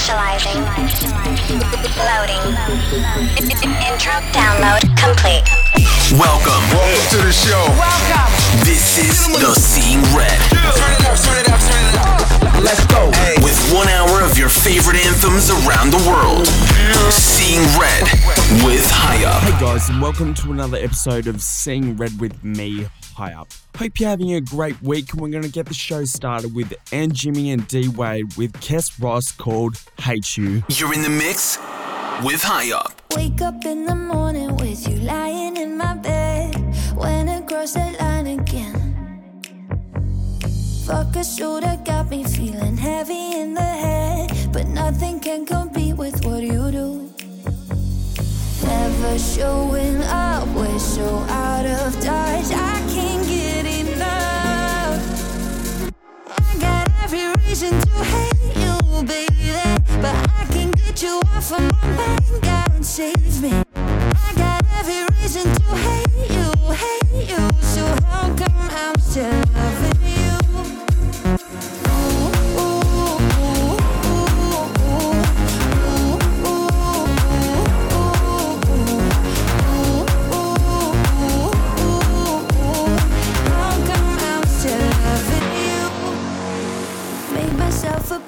Initializing. Loading. Intro download complete. Welcome. Welcome to the show. Welcome. This is the Seeing Red. Turn it up, turn it up, turn it up. Let's go. With one hour of your favorite anthems around the world. Seeing Red with High Up. Hey guys, and welcome to another episode of Seeing Red with me, High Up. Hope you're having a great week, and we're going to get the show started with Ann Jimmy and D Wade with Kes Ross called Hate You. You're in the mix with High Up. Wake up in the morning with you lying in my bed. When it crossed that line again. Fuck a shoulder got me feeling heavy in the head. But nothing can compete with what you do. Never showing up, we're so out of touch. I can't get enough. I got every reason to hate you, baby. But I can get you off of my mind. God save me. I got every reason to hate you, hate you. So how come I'm still loving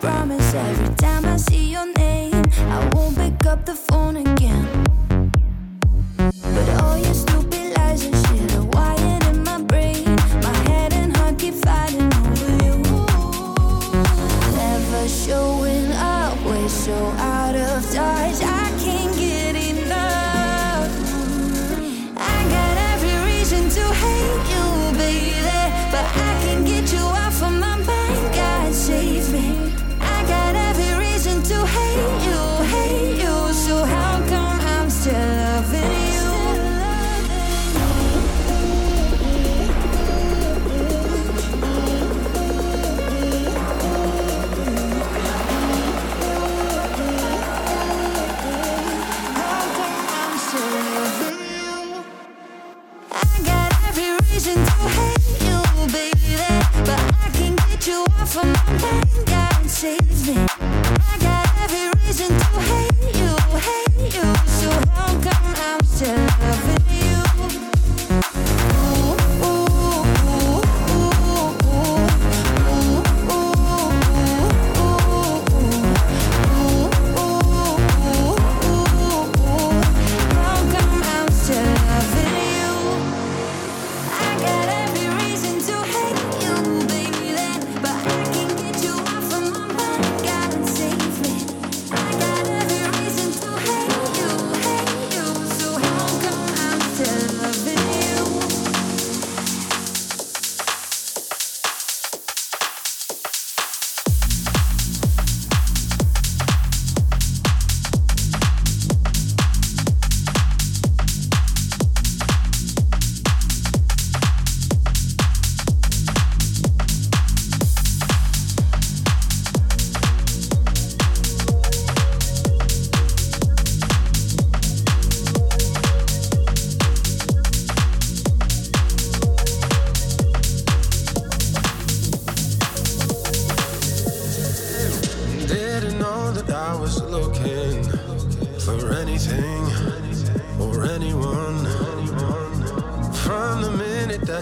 promise every time I see your name. I won't pick up the phone again.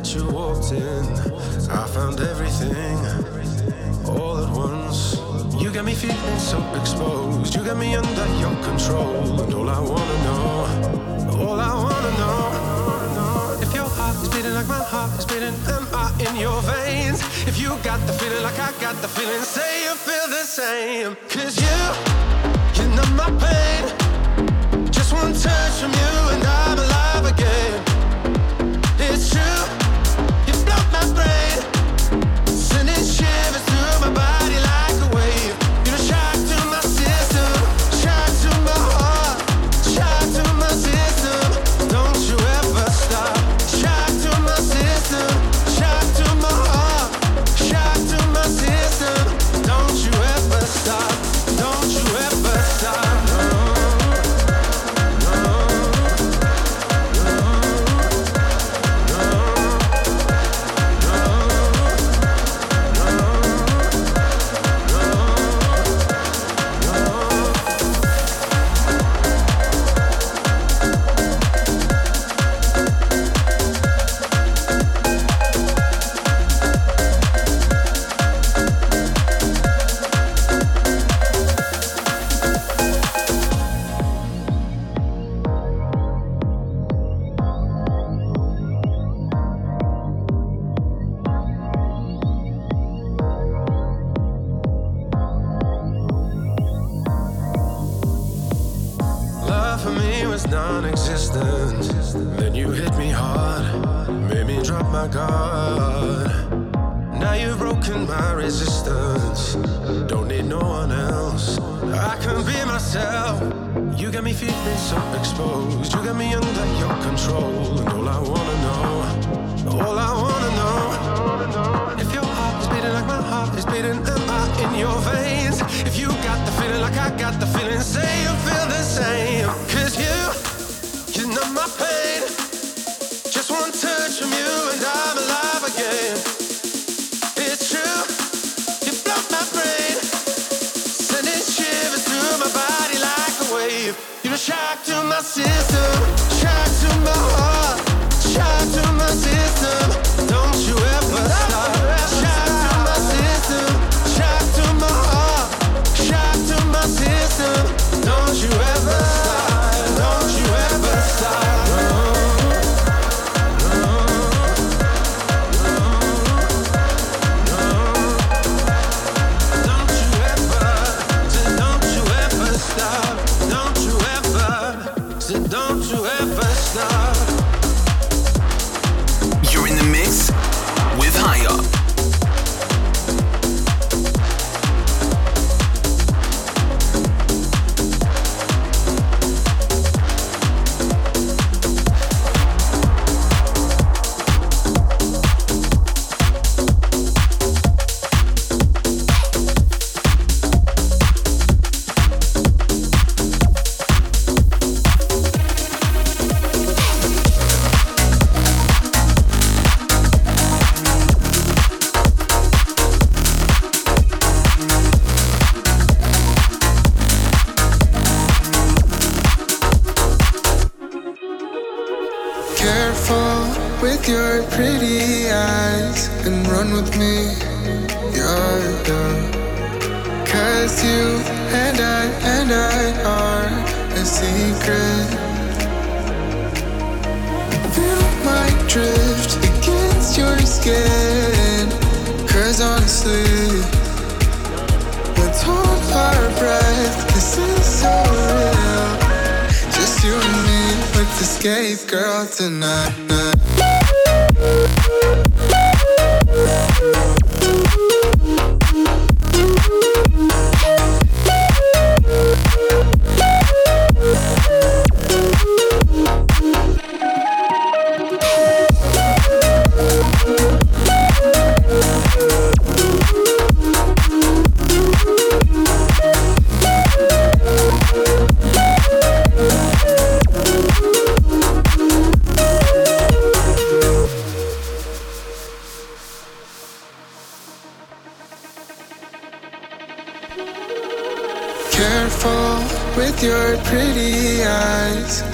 That you walked in, I found everything all at once. You got me feeling so exposed. You got me under your control. And all I wanna know, all I wanna know, if your heart is beating like my heart is beating, am I in your veins? If you got the feeling like I got the feeling, say you feel the same. Cause you, you know my pain. Just one touch from you and I'm alive again. It's true, was non existent. Then you hit me hard, made me drop my guard. Now you've broken my resistance. Don't need no one else. I can be myself. You got me feeling so exposed. You got me under your control. And all I wanna know, all I wanna know, if your heart is beating like my heart is beating, am I in your veins? If you got the feeling like I got the feeling, say you feel the same. Shock and with me. Yeah. Cause you and I and I are a secret. Feel my drift against your skin. Cause honestly, let's hold our breath. This is so real. Just you and me, let's escape, girl, tonight.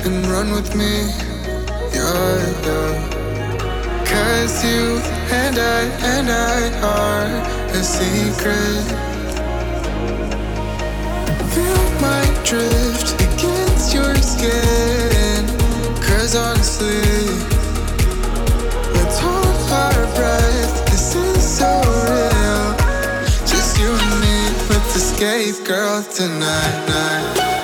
And run with me. Yeah, yeah. Cause you and I and I are a secret. Feel my drift against your skin. Cause honestly, let's hold our breath. This is so real. Just you and me, let's escape, girl, tonight. Night.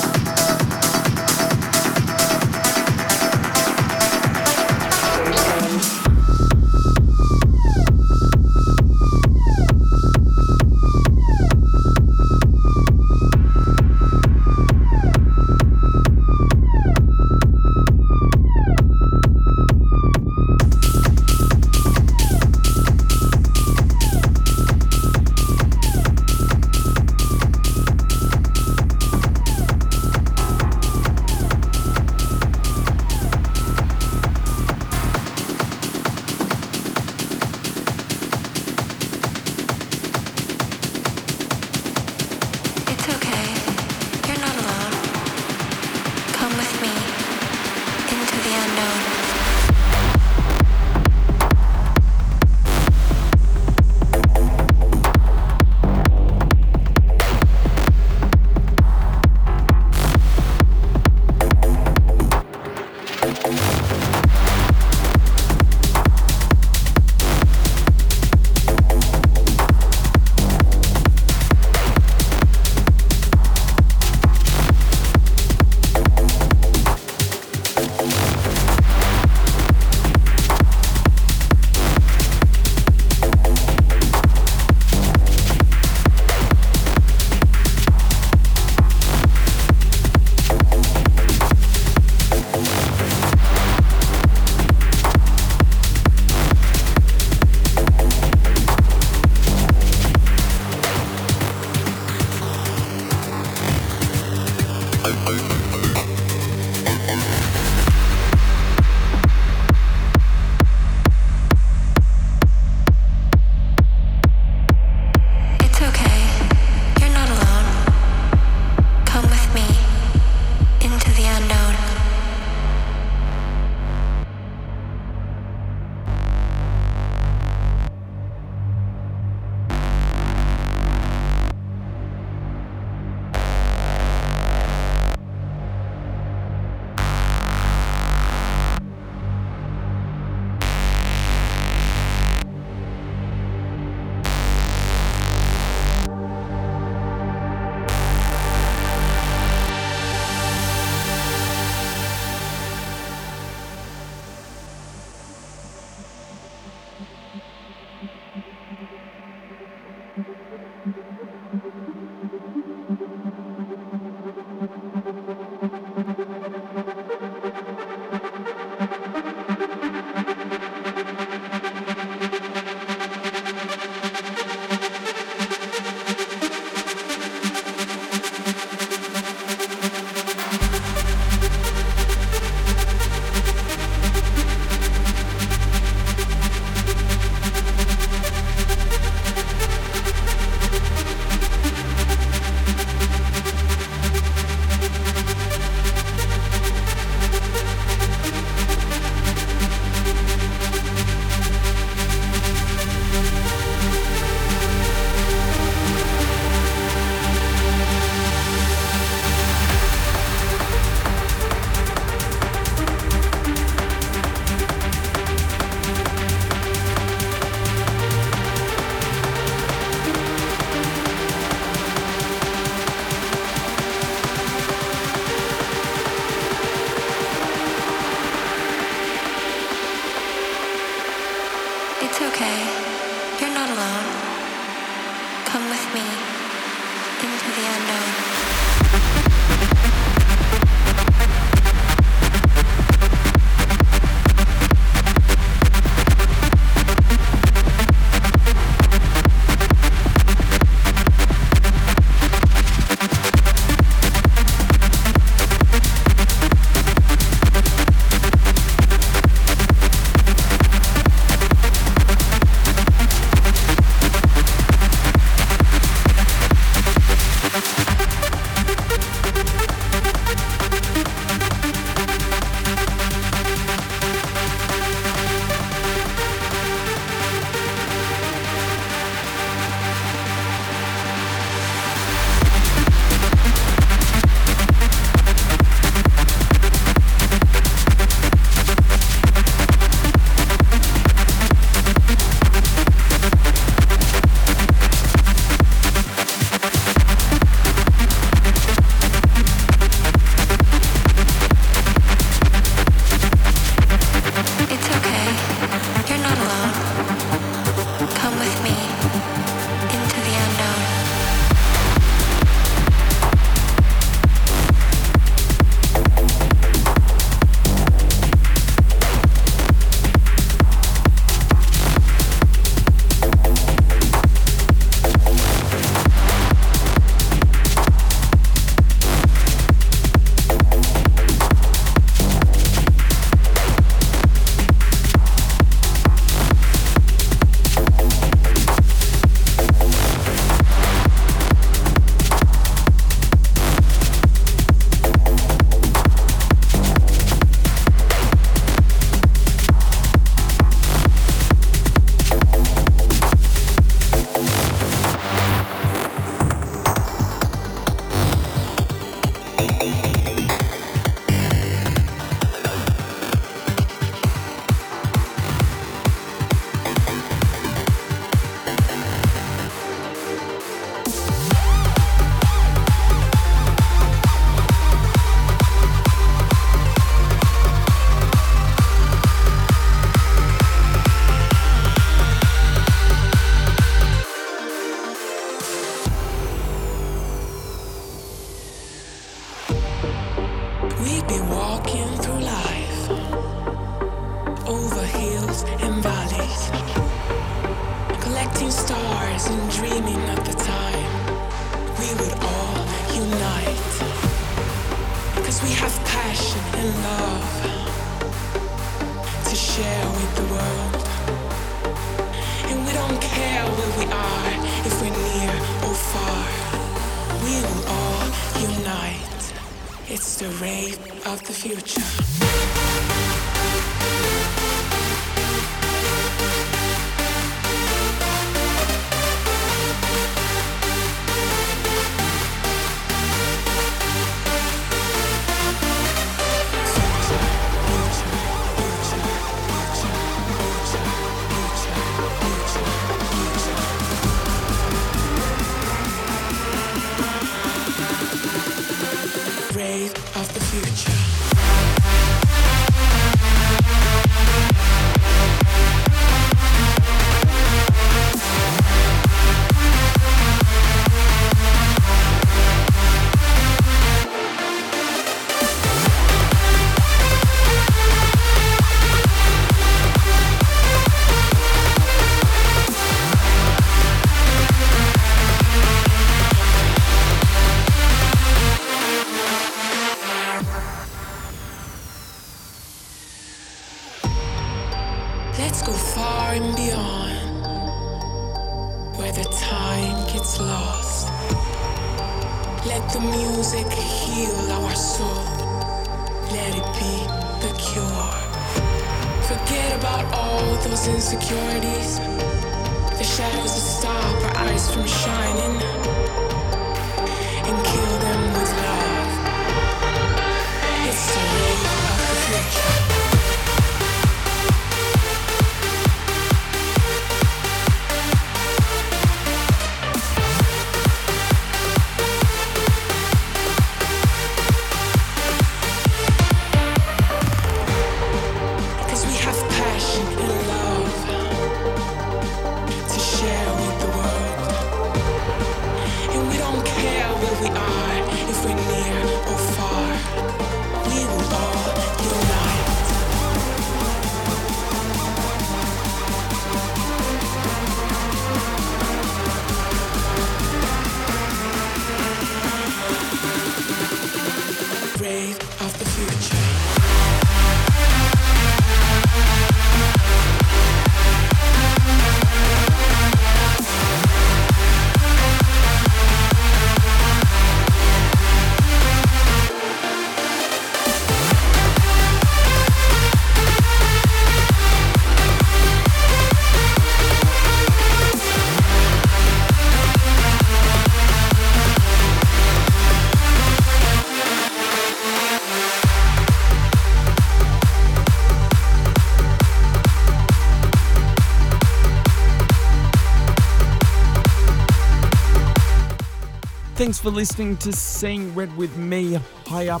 For listening to Seeing Red with me, High Up.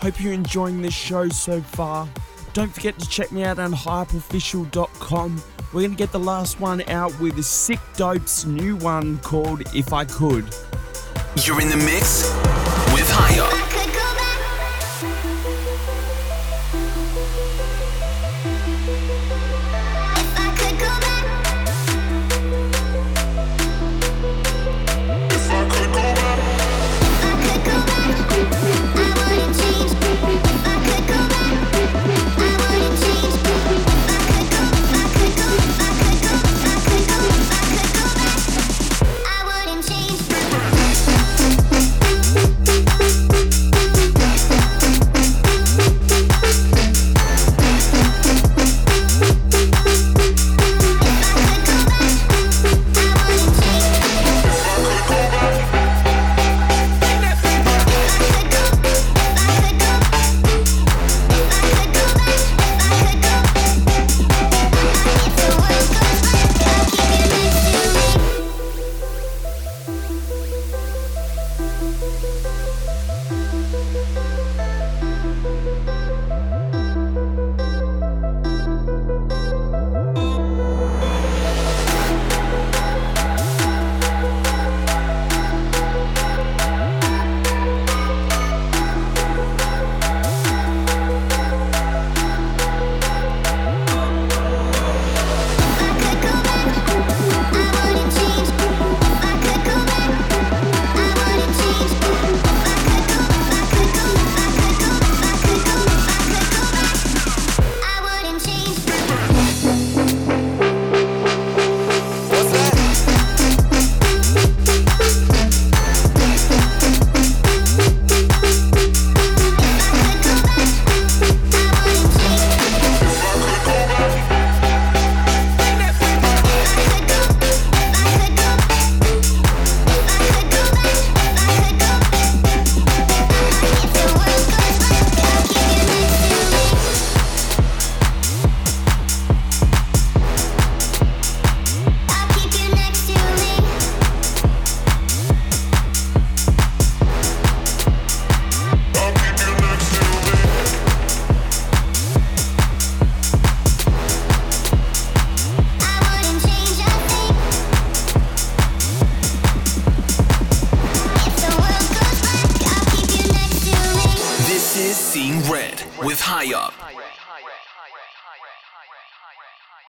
Hope you're enjoying the show so far. Don't forget to check me out on highupofficial.com. We're going to get the last one out with a Sick Dope's new one called If I Could. You're in the mix with High Up.